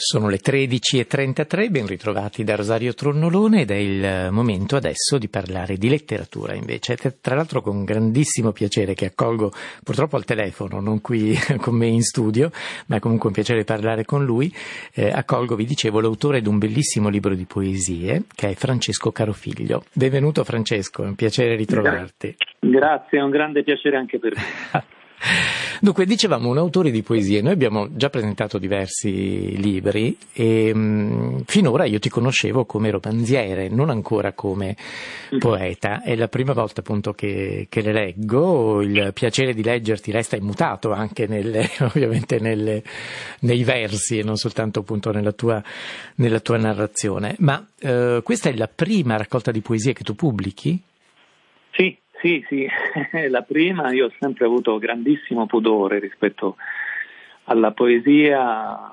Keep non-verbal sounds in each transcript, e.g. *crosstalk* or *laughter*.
Sono le 13.33, ben ritrovati da Rosario Tronnolone ed è il momento adesso di parlare di letteratura invece. Tra l'altro con grandissimo piacere che accolgo purtroppo al telefono, non qui *laughs* con me in studio, ma è comunque un piacere parlare con lui. Eh, accolgo, vi dicevo, l'autore di un bellissimo libro di poesie che è Francesco Carofiglio. Benvenuto Francesco, è un piacere ritrovarti. Grazie, è un grande piacere anche per me. *laughs* Dunque, dicevamo un autore di poesie, noi abbiamo già presentato diversi libri e mh, mm, finora io ti conoscevo come romanziere, non ancora come mm. poeta. È la prima volta appunto che, che le leggo, il piacere di leggerti resta immutato anche nelle, *laughs* ovviamente nelle, nei versi e non soltanto appunto nella tua, nella tua narrazione. Ma eh, questa è la prima raccolta di poesie che tu pubblichi? Sì, sì, *laughs* la prima io ho sempre avuto grandissimo pudore rispetto alla poesia,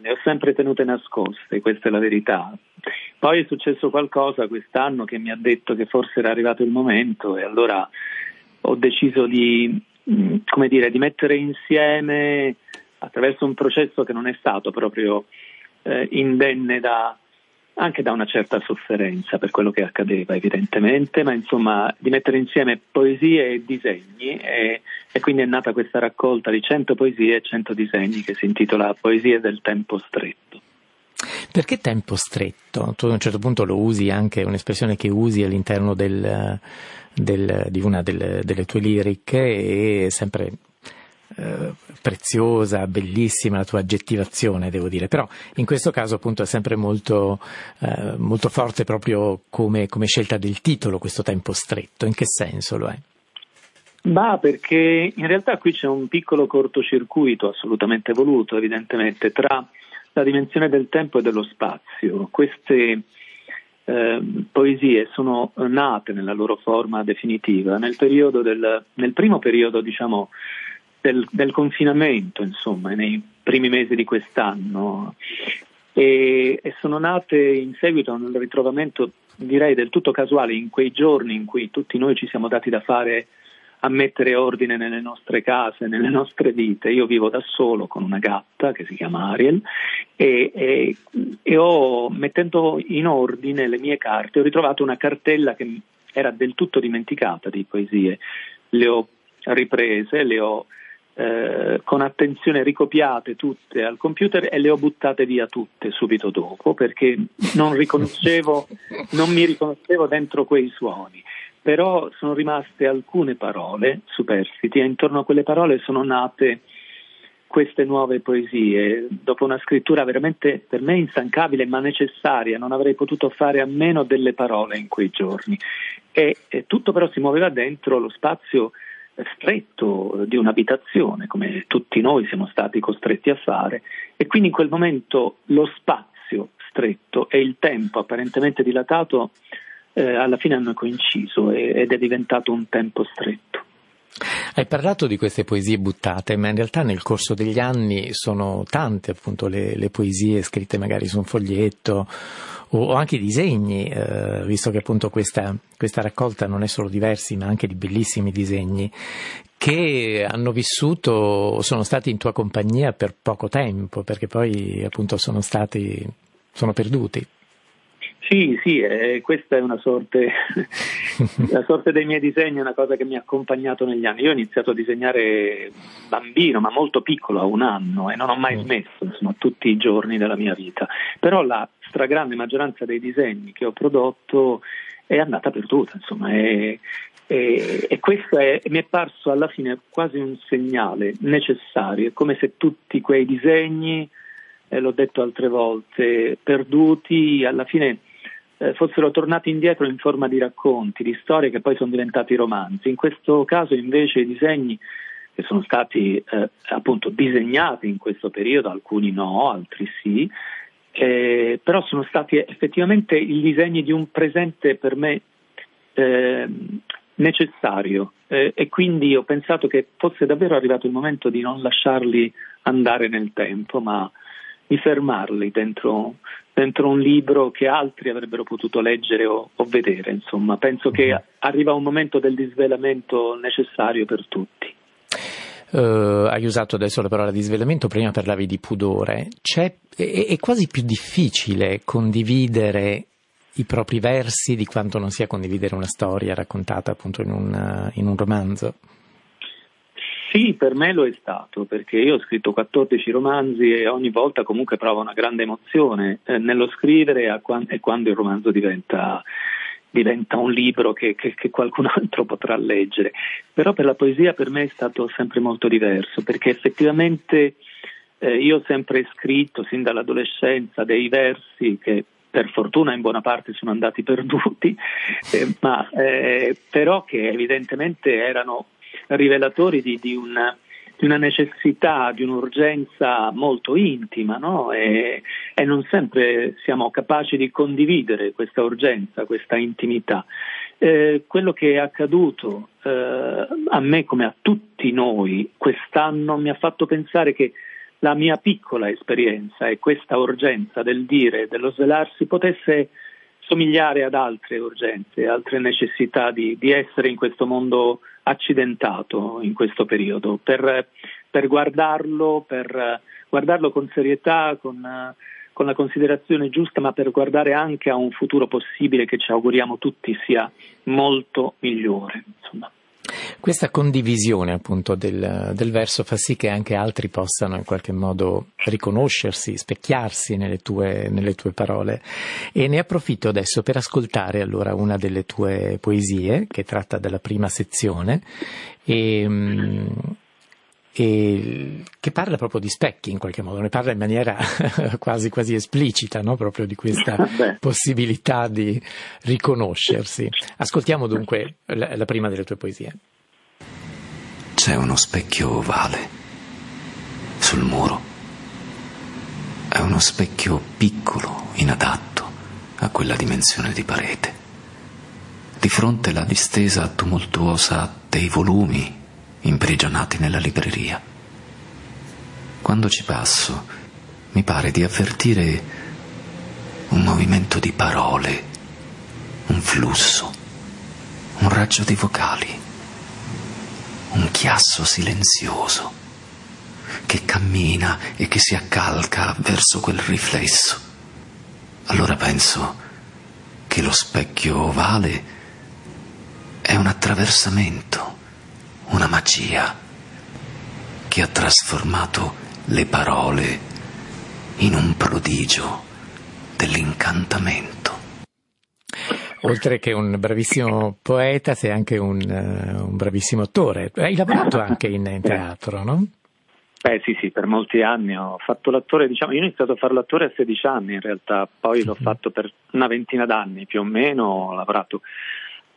le ho sempre tenute nascoste, questa è la verità. Poi è successo qualcosa quest'anno che mi ha detto che forse era arrivato il momento e allora ho deciso di, mm, dire, di mettere insieme attraverso un processo che non è stato proprio eh, indenne da, anche da una certa sofferenza per quello che accadeva evidentemente, ma insomma di mettere insieme poesie e disegni e, e, quindi è nata questa raccolta di 100 poesie e 100 disegni che si intitola Poesie del tempo stretto. Perché tempo stretto? Tu a un certo punto lo usi anche, un'espressione che usi all'interno del, del, di una delle, delle tue liriche e sempre eh, preziosa, bellissima la tua aggettivazione, devo dire, però in questo caso appunto è sempre molto, eh, molto forte proprio come, come, scelta del titolo questo tempo stretto. In che senso lo è? Bah, perché in realtà qui c'è un piccolo cortocircuito assolutamente voluto, evidentemente, tra la dimensione del tempo e dello spazio. Queste eh, poesie sono nate nella loro forma definitiva nel, del, nel primo periodo, diciamo, del, del confinamento, insomma, nei primi mesi di quest'anno. E, e, sono nate in seguito a un ritrovamento, direi del tutto casuale, in quei giorni in cui tutti noi ci siamo dati da fare a mettere ordine nelle nostre case, nelle nostre vite. Io vivo da solo con una gatta che si chiama Ariel e, e, e ho, mettendo in ordine le mie carte, ho ritrovato una cartella che era del tutto dimenticata di poesie. Le ho riprese, le ho eh, con attenzione ricopiate tutte al computer e le ho buttate via tutte subito dopo perché non riconoscevo, non mi riconoscevo dentro quei suoni. Però sono rimaste alcune parole superstiti e intorno a quelle parole sono nate queste nuove poesie, dopo una scrittura veramente per me instancabile ma necessaria, non avrei potuto fare a meno delle parole in quei giorni. E, e tutto però si muoveva dentro lo spazio stretto di un'abitazione, come tutti noi siamo stati costretti a fare, e quindi in quel momento lo spazio stretto e il tempo apparentemente dilatato eh, alla fine hanno coinciso ed è diventato un tempo stretto. Hai parlato di queste poesie buttate, ma in realtà nel corso degli anni sono tante appunto le, le poesie scritte magari su un foglietto o, o anche i disegni, eh, visto che appunto questa, questa raccolta non è solo di versi ma anche di bellissimi disegni che hanno vissuto, sono stati in tua compagnia per poco tempo, perché poi appunto sono stati, sono perduti. Sì, sì, eh, questa è una sorte, *laughs* la sorte dei miei disegni è una cosa che mi ha accompagnato negli anni. Io ho iniziato a disegnare bambino, ma molto piccolo, a un anno, e non ho mai mm. smesso, insomma, tutti i giorni della mia vita. Però la stragrande maggioranza dei disegni che ho prodotto è andata perduta, insomma, e, e, e questo è, mi è parso alla fine quasi un segnale necessario, è come se tutti quei disegni, eh, l'ho detto altre volte, perduti, alla fine eh, fossero tornati indietro in forma di racconti, di storie che poi sono diventati romanzi. In questo caso invece i disegni che sono stati eh, appunto disegnati in questo periodo, alcuni no, altri sì, eh, però sono stati effettivamente i disegni di un presente per me eh, necessario eh, e quindi ho pensato che fosse davvero arrivato il momento di non lasciarli andare nel tempo, ma di fermarli dentro, dentro un libro che altri avrebbero potuto leggere o, o vedere. Insomma, penso che mm-hmm. arriva un momento del disvelamento necessario per tutti. Uh, hai usato adesso la parola di svelamento, prima parlavi di pudore. C'è, è, è quasi più difficile condividere i propri versi di quanto non sia condividere una storia raccontata appunto in un, in un romanzo. Sì, per me lo è stato, perché io ho scritto 14 romanzi e ogni volta comunque provo una grande emozione eh, nello scrivere e quando il romanzo diventa, diventa un libro che, che, che, qualcun *laughs* altro potrà leggere. Però per la poesia per me è stato sempre molto diverso, perché effettivamente eh, io ho sempre scritto sin dall'adolescenza dei versi che per fortuna in buona parte sono andati *laughs* perduti, eh, ma eh, però che evidentemente erano rivelatori di, di, una, di, una, necessità, di un'urgenza molto intima no? e, e, non sempre siamo capaci di condividere questa urgenza, questa intimità. Eh, quello che è accaduto eh, a me come a tutti noi quest'anno mi ha fatto pensare che la mia piccola esperienza e questa urgenza del dire, dello svelarsi potesse somigliare ad altre urgenze, altre necessità di, di essere in questo mondo accidentato in questo periodo, per, per guardarlo, per guardarlo con serietà, con, con, la considerazione giusta, ma per guardare anche a un futuro possibile che ci auguriamo tutti sia molto migliore. Insomma. Questa condivisione appunto del, del, verso fa sì che anche altri possano in qualche modo riconoscersi, specchiarsi nelle tue, nelle tue parole e ne approfitto adesso per ascoltare allora una delle tue poesie che tratta della prima sezione e, mm, che parla proprio di specchi in qualche modo, ne parla in maniera *laughs* quasi, quasi esplicita, no? proprio di questa *laughs* possibilità di riconoscersi. Ascoltiamo dunque la, la prima delle tue poesie. C'è uno specchio ovale sul muro. È uno specchio piccolo, inadatto a quella dimensione di parete. Di fronte la distesa tumultuosa dei volumi imprigionati nella libreria. Quando ci passo, mi pare di avvertire un movimento di parole, un flusso, un raggio di vocali, un chiasso silenzioso che cammina e che si accalca verso quel riflesso. Allora penso che lo specchio ovale è un attraversamento una magia che ha trasformato le parole in un prodigio dell'incantamento. *laughs* Oltre che un bravissimo poeta, sei anche un, uh, un bravissimo attore. Hai lavorato anche in, in teatro, no? Beh sì, sì, per molti anni ho fatto l'attore, diciamo, io ho iniziato a fare l'attore a 16 anni in realtà, poi l'ho fatto per una ventina d'anni più o meno, ho lavorato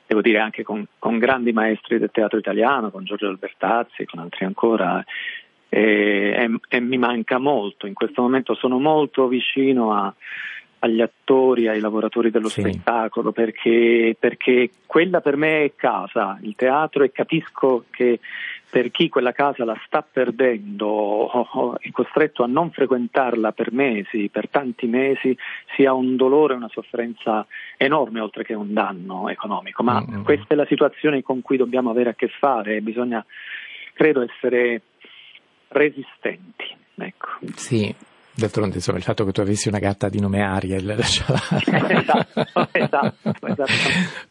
devo dire anche con, con grandi maestri del teatro italiano, con Giorgio Albertazzi, con altri ancora, e, e, e, mi manca molto. In questo momento sono molto vicino a, agli attori, ai lavoratori dello sì. spettacolo, perché, perché, quella per me è casa, il teatro, e capisco che per chi quella casa la sta perdendo, è costretto a non frequentarla per mesi, per tanti mesi, sia un dolore una sofferenza enorme oltre che un danno economico. Ma mm-hmm. questa è la situazione con cui dobbiamo avere a che fare e bisogna, credo, essere resistenti. Ecco. Sì, D'altronde, insomma, il fatto che tu avessi una gatta di nome Ariel *laughs* lasciava esatto, esatto, esatto.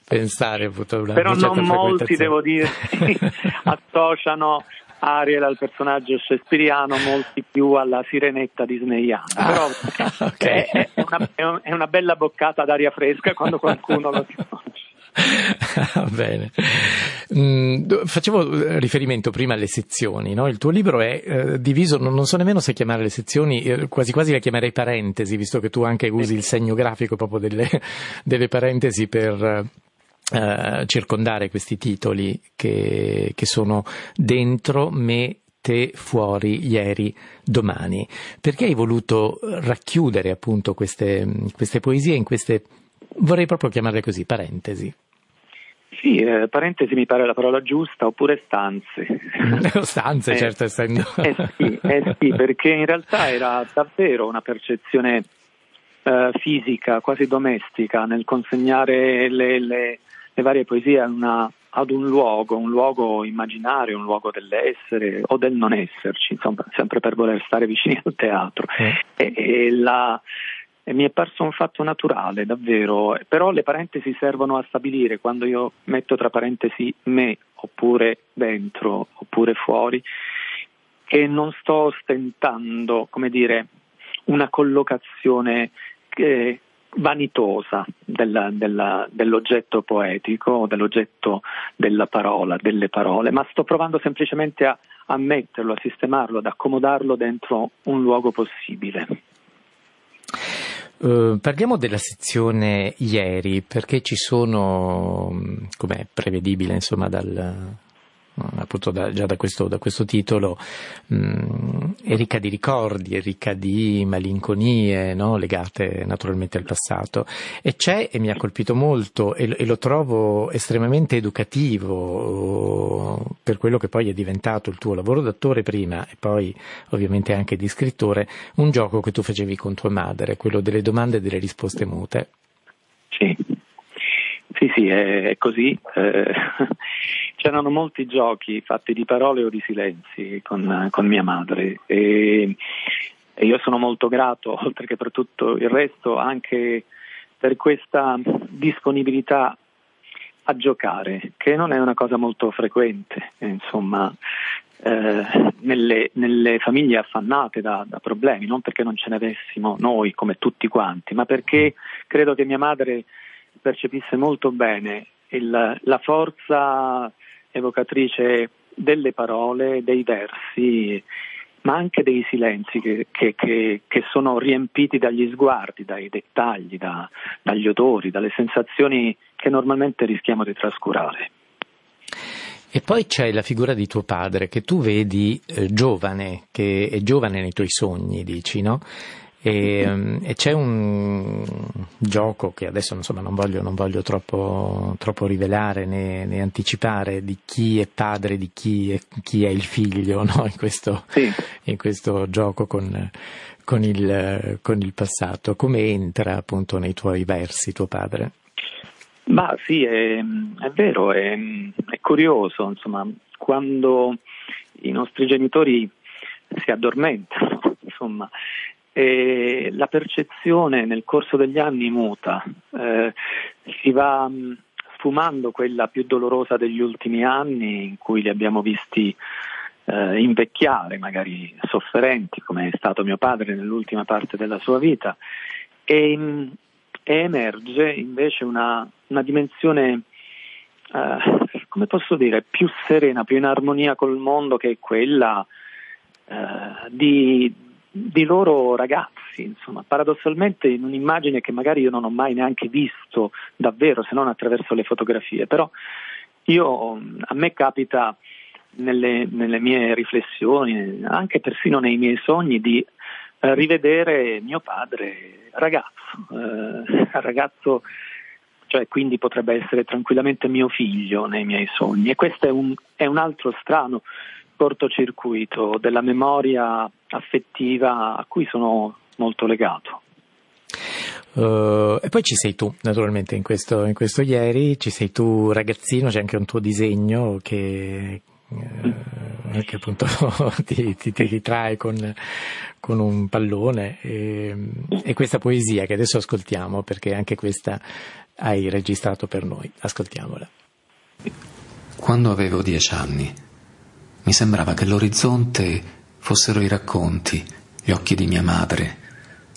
pensare appunto una Però non molti, devo dire, *laughs* associano Ariel al personaggio shakespeariano, molti più alla sirenetta disneyana. Ah, Però *laughs* okay. è, è, una, è, una, bella boccata d'aria fresca quando qualcuno lo conosce. *laughs* Bene. Mm, facevo riferimento prima alle sezioni, no? Il tuo libro è eh, diviso, non, so nemmeno se chiamare le sezioni, eh, quasi quasi le chiamerei parentesi, visto che tu anche usi il segno grafico proprio delle, *laughs* delle parentesi per eh, circondare questi titoli che, che sono dentro me te fuori ieri, domani. Perché hai voluto racchiudere appunto queste, queste poesie in queste, vorrei proprio chiamarle così, parentesi? Sì, eh, parentesi mi pare la parola giusta, oppure stanze. *laughs* stanze, eh, certo, essendo. Eh sì, eh sì, perché in realtà era davvero una percezione eh, fisica, quasi domestica, nel consegnare le, le, le varie poesie una, ad un luogo, un luogo immaginario, un luogo dell'essere o del non esserci, insomma, sempre per voler stare vicini al teatro. Eh. E, e, la, e mi è parso un fatto naturale, davvero, però le parentesi servono a stabilire quando io metto tra parentesi me oppure dentro oppure fuori, che non sto ostentando, come dire, una collocazione che, vanitosa della, della, dell'oggetto poetico, dell'oggetto della parola, delle parole, ma sto provando semplicemente a, a metterlo, a sistemarlo, ad accomodarlo dentro un luogo possibile. Uh, parliamo della sezione ieri perché ci sono, come prevedibile insomma dal, appunto da, già da questo, da questo titolo, mh, mm, è ricca di ricordi, è ricca di malinconie no? legate naturalmente al passato. E c'è, e mi ha colpito molto, e, e lo trovo estremamente educativo per quello che poi è diventato il tuo lavoro d'attore prima e poi ovviamente anche di scrittore, un gioco che tu facevi con tua madre, quello delle domande e delle risposte mute. Sì, sì, sì, è così. Eh, c'erano molti giochi fatti di parole o di silenzi con, con mia madre. E, e, io sono molto grato, *laughs* oltre che per tutto il resto, anche per questa disponibilità a giocare, che non è una cosa molto frequente, insomma, eh, nelle, nelle, famiglie affannate da, da, problemi, non perché non ce ne avessimo noi come tutti quanti, ma perché credo che mia madre percepisse molto bene il, la forza evocatrice delle parole, dei versi, ma anche dei silenzi che, che, che, che sono riempiti dagli sguardi, dai dettagli, da, dagli odori, dalle sensazioni che normalmente rischiamo di trascurare. E poi c'è la figura di tuo padre che tu vedi eh, giovane, che è giovane nei tuoi sogni, dici, no? E, ehm, e, c'è un gioco che adesso insomma, non voglio, non voglio troppo, troppo, rivelare né, né, anticipare di chi è padre, di chi è, chi è il figlio *laughs* no? in, questo, sì. in, questo, gioco con, con, il, con, il, passato. Come entra appunto nei tuoi versi tuo padre? Ma sì, è, è vero, è, è curioso, insomma, quando i nostri genitori si addormentano, *laughs* insomma, e la percezione nel corso degli anni muta, eh, si va mm, sfumando quella più dolorosa degli ultimi anni in cui li abbiamo visti eh, invecchiare, magari sofferenti come è stato mio padre nell'ultima parte della sua vita. E, mm, e emerge invece una, una dimensione eh, come posso dire, più serena, più in armonia col mondo che è quella eh, di, di loro ragazzi, insomma, paradossalmente in un'immagine che magari io non ho mai neanche visto davvero, se non attraverso le fotografie, però io, a me capita nelle, nelle mie riflessioni, anche persino nei miei sogni, di eh, rivedere mio padre ragazzo, eh, *laughs* ragazzo, cioè quindi potrebbe essere tranquillamente mio figlio nei miei sogni e questo è un, è un altro strano cortocircuito della memoria affettiva a cui sono molto legato. Uh, e poi ci sei tu, naturalmente, in questo, in questo, ieri, ci sei tu ragazzino, c'è anche un tuo disegno che, uh, che appunto *laughs* ti, ti, ti, ritrae con, con un pallone e, e, questa poesia che adesso ascoltiamo, perché anche questa hai registrato per noi. Ascoltiamola. Quando avevo dieci anni mi sembrava che l'orizzonte fossero i racconti, gli occhi di mia madre,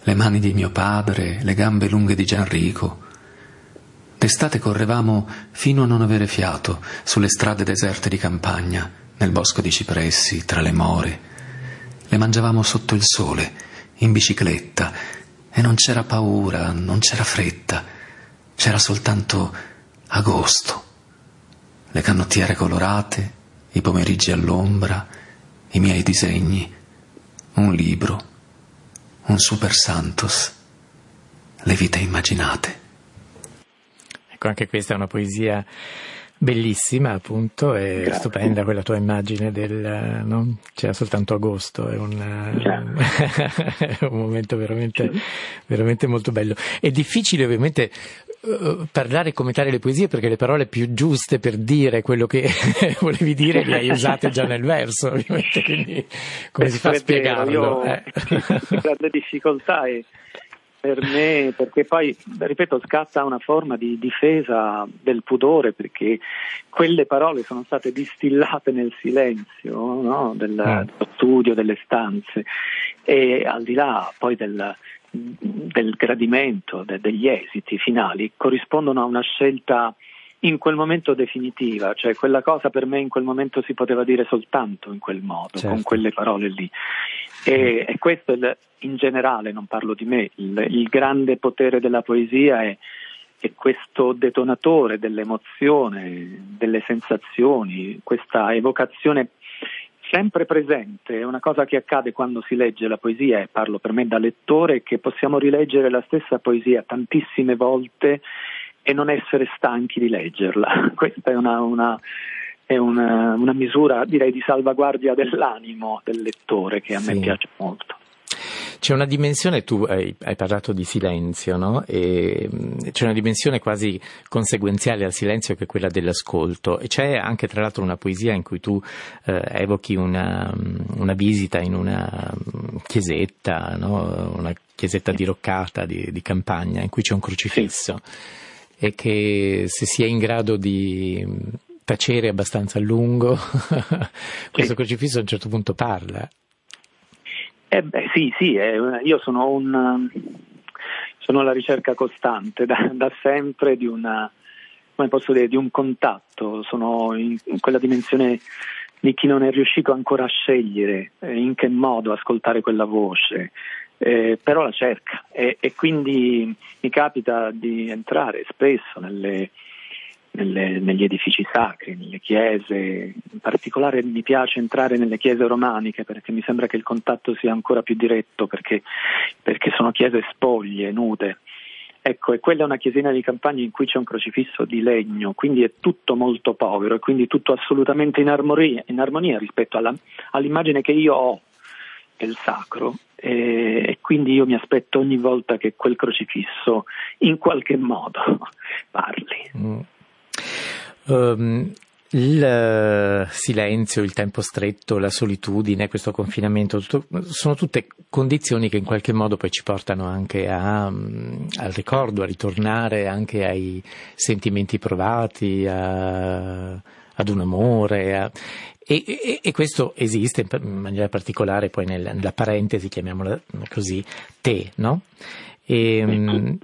le mani di mio padre, le gambe lunghe di Gianrico. D'estate correvamo fino a non avere fiato sulle strade deserte di campagna, nel bosco di cipressi, tra le more. Le mangiavamo sotto il sole, in bicicletta, e non c'era paura, non c'era fretta, c'era soltanto agosto. Le canottiere colorate, i pomeriggi all'ombra, i miei disegni, un libro, un Super Santos, le vite immaginate. Ecco, anche questa è una poesia Bellissima appunto, è Grazie. stupenda quella tua immagine del, no? c'era soltanto agosto, è un, *laughs* è un momento veramente, veramente molto bello. È difficile ovviamente uh, parlare e commentare le poesie perché le parole più giuste per dire quello che *laughs* volevi dire le hai usate già nel verso, ovviamente, quindi come Beh, si fa a spiegarlo? Io eh. *laughs* grande difficoltà e per me, perché poi, ripeto, scatta una forma di difesa del pudore, perché quelle parole sono state distillate nel silenzio no? del, mm. dello studio, delle stanze, e al di là poi del, del gradimento, de, degli esiti finali, corrispondono a una scelta in quel momento definitiva, cioè quella cosa per me in quel momento si poteva dire soltanto in quel modo, certo. con quelle parole lì. E, e questo il, in generale, non parlo di me, il, il grande potere della poesia è, è questo detonatore dell'emozione, delle sensazioni, questa evocazione sempre presente, è una cosa che accade quando si legge la poesia, e parlo per me da lettore, che possiamo rileggere la stessa poesia tantissime volte e non essere stanchi di leggerla. *laughs* Questa è una, una, è una, una misura, direi, di salvaguardia dell'animo del lettore che a sì. me piace molto. C'è una dimensione, tu hai, hai parlato di silenzio, no? E, c'è una dimensione quasi conseguenziale al silenzio che è quella dell'ascolto e c'è anche tra l'altro una poesia in cui tu eh, evochi una, una, visita in una chiesetta, no? una chiesetta diroccata di, di campagna in cui c'è un crocifisso. Sì e che se si è in grado di tacere abbastanza a lungo, *laughs* questo crocifisso a un certo punto parla. Eh beh, sì, sì, eh, io sono, un, sono alla ricerca costante da, da, sempre di una, come posso dire, di un contatto, sono in, in quella dimensione di chi non è riuscito ancora a scegliere eh, in che modo ascoltare quella voce, eh, però la cerca. E, e, quindi mi capita di entrare spesso nelle, nelle, negli edifici sacri, nelle chiese, in particolare mi piace entrare nelle chiese romaniche perché mi sembra che il contatto sia ancora più diretto perché, perché sono chiese spoglie, nude. Ecco, e quella è una chiesina di campagna in cui c'è un crocifisso di legno, quindi è tutto molto povero e quindi tutto assolutamente in armonia, in armonia rispetto alla, all'immagine che io ho del sacro e, e, quindi io mi aspetto ogni volta che quel crocifisso in qualche modo *laughs* parli. Mm. Um, il uh, silenzio, il tempo stretto, la solitudine, questo confinamento, tutto, sono tutte condizioni che in qualche modo poi ci portano anche a, um, al ricordo, a ritornare anche ai sentimenti provati, a, ad un amore. A, e, e, e, questo esiste in maniera particolare poi nella, nella parentesi, chiamiamola così, te, no? E,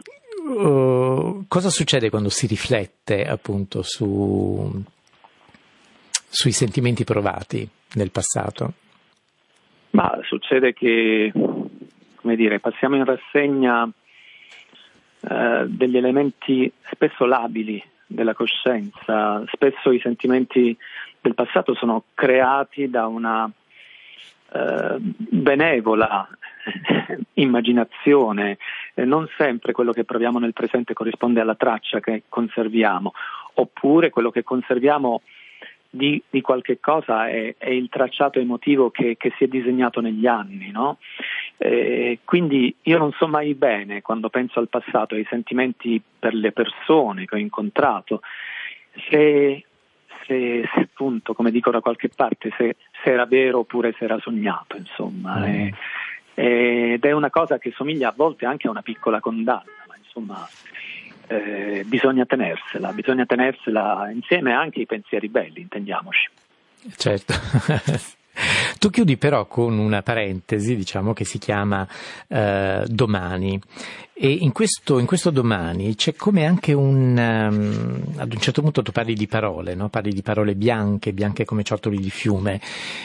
uh, cosa succede quando si riflette appunto su, sui sentimenti provati nel passato? Ma succede che, come dire, passiamo in rassegna eh, degli elementi spesso labili della coscienza, spesso i sentimenti del passato sono creati da una eh, benevola *laughs* immaginazione, eh, non sempre quello che proviamo nel presente corrisponde alla traccia che conserviamo, oppure quello che conserviamo di, di qualche cosa è, è, il tracciato emotivo che, che, si è disegnato negli anni. No? Eh, quindi io non so mai bene quando penso al passato, ai sentimenti per le persone che ho incontrato, se, se, se appunto, come dico da qualche parte, se, se, era vero oppure se era sognato, insomma. Mm. E, ed è una cosa che somiglia a volte anche a una piccola condanna, ma insomma eh, bisogna tenersela, bisogna tenersela insieme anche ai pensieri belli, intendiamoci. Certo. *laughs* Tu chiudi però con una parentesi, diciamo, che si chiama eh, domani. E in questo, in questo, domani c'è come anche un. Um, ad un certo punto tu parli di parole, no? parli di parole bianche, bianche come ciottoli di fiume,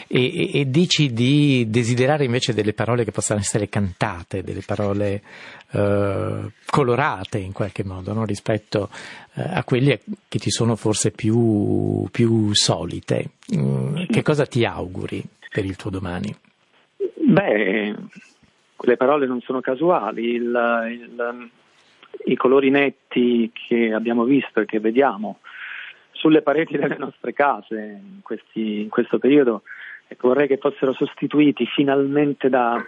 e, e, e, dici di desiderare invece delle parole che possano essere cantate, delle parole uh, colorate in qualche modo, no? rispetto uh, a quelle che ti sono forse più, più solite. Mm, che cosa ti auguri per il tuo domani? Beh, quelle parole non sono casuali, il, il, i colori netti che abbiamo visto e che vediamo sulle pareti delle nostre case in, questi, in questo periodo. Ecco, vorrei che fossero sostituiti finalmente da,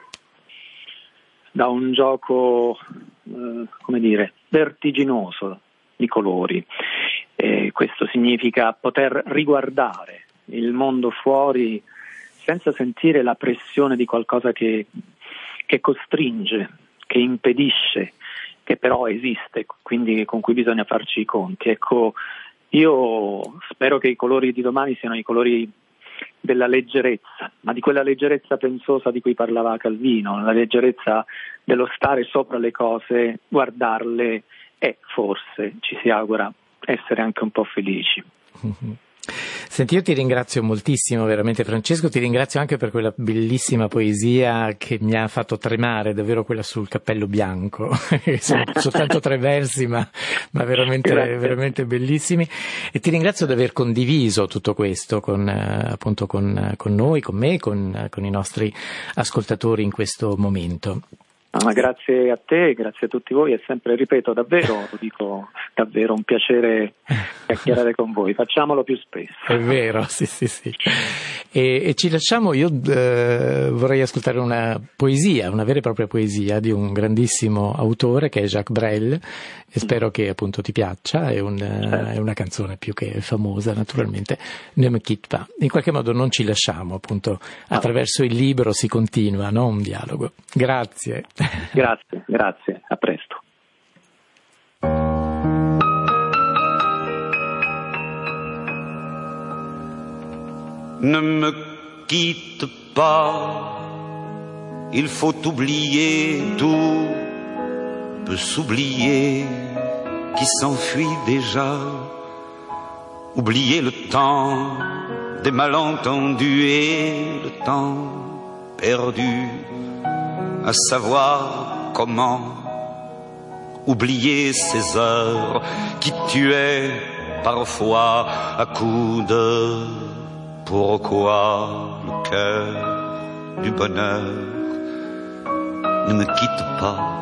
da un gioco, eh, come dire, vertiginoso di colori. E questo significa poter riguardare il mondo fuori senza sentire la pressione di qualcosa che, che costringe, che impedisce, che però esiste, quindi con cui bisogna farci i conti. Ecco, io spero che i colori di domani siano i colori della leggerezza, ma di quella leggerezza pensosa di cui parlava Calvino, la leggerezza dello stare sopra le cose, guardarle e forse ci si augura essere anche un po' felici. *laughs* Senti, io ti ringrazio moltissimo, veramente Francesco, ti ringrazio anche per quella bellissima poesia che mi ha fatto tremare, davvero quella sul cappello bianco, *laughs* sono *laughs* soltanto tre versi ma, ma veramente, veramente, bellissimi. E ti ringrazio di aver condiviso tutto questo con, appunto con, con noi, con me, con, con i nostri ascoltatori in questo momento. Ah, grazie a te, grazie a tutti voi, è sempre, ripeto, davvero, lo dico davvero un piacere *laughs* chiacchierare con voi, facciamolo più spesso. È vero, *laughs* sì, sì, sì. E, e ci lasciamo, io eh, vorrei ascoltare una poesia, una vera e propria poesia di un grandissimo autore che è Jacques Brel e spero che appunto ti piaccia, è, un, certo. è una canzone più che famosa naturalmente, Ne me quitte pas. In qualche modo non ci lasciamo, appunto attraverso il libro si continua, no? un dialogo. Grazie. *laughs* Grazie, grazie, a presto. Ne me quitte pas, il faut oublier tout, peut s'oublier qui s'enfuit déjà, oublier le temps des malentendus et le temps perdu, à savoir comment oublier ces heures qui tuaient parfois à coups de pourquoi le cœur du bonheur ne me quitte pas,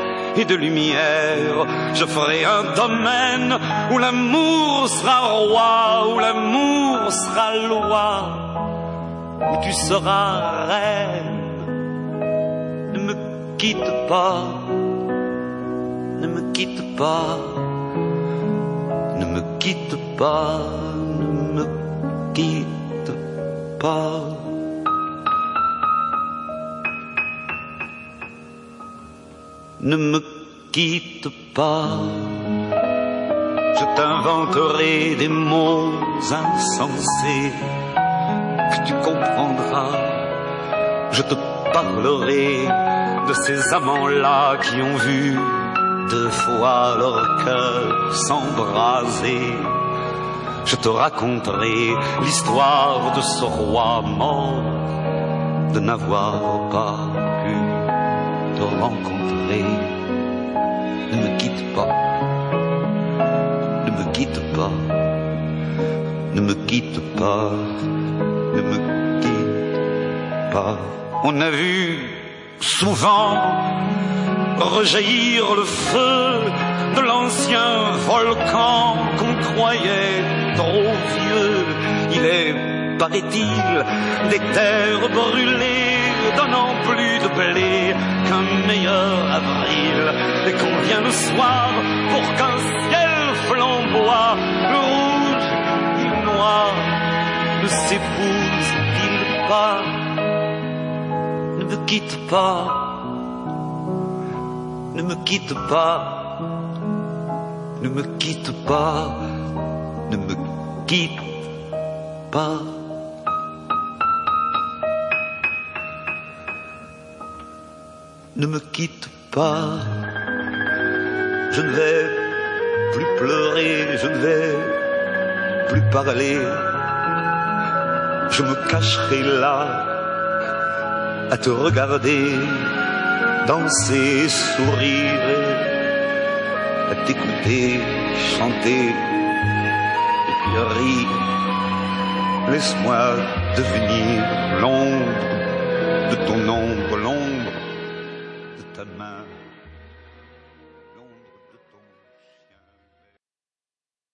et de lumière. Je ferai un domaine où l'amour sera roi, où l'amour sera loi, où tu seras reine. Ne me quitte pas ne me quitte pas, ne me quitte pas, ne me quitte pas. Ne me quitte pas, je t'inventerai des mots insensés que tu comprendras. Je te parlerai de ces amants-là qui ont vu deux fois leur cœur s'embraser. Je te raconterai l'histoire de ce roi mort, de n'avoir pas pu te rencontrer. Ne me quitte pas, ne me quitte pas. On a vu souvent rejaillir le feu de l'ancien volcan qu'on croyait trop vieux. Il est, paraît-il, des terres brûlées donnant plus de blé qu'un meilleur avril. Et qu'on vient le soir pour qu'un ciel flamboie, le rouge et le noir ne s'épousent-ils pas Ne me quitte pas ne me quitte pas, ne me quitte pas, ne me quitte pas. Ne me quitte pas, je ne vais plus pleurer, je ne vais plus parler, je me cacherai là à te regarder, danser, sourire, à t'écouter, chanter, et puis rire. Laisse-moi devenir l'ombre de ton ombre,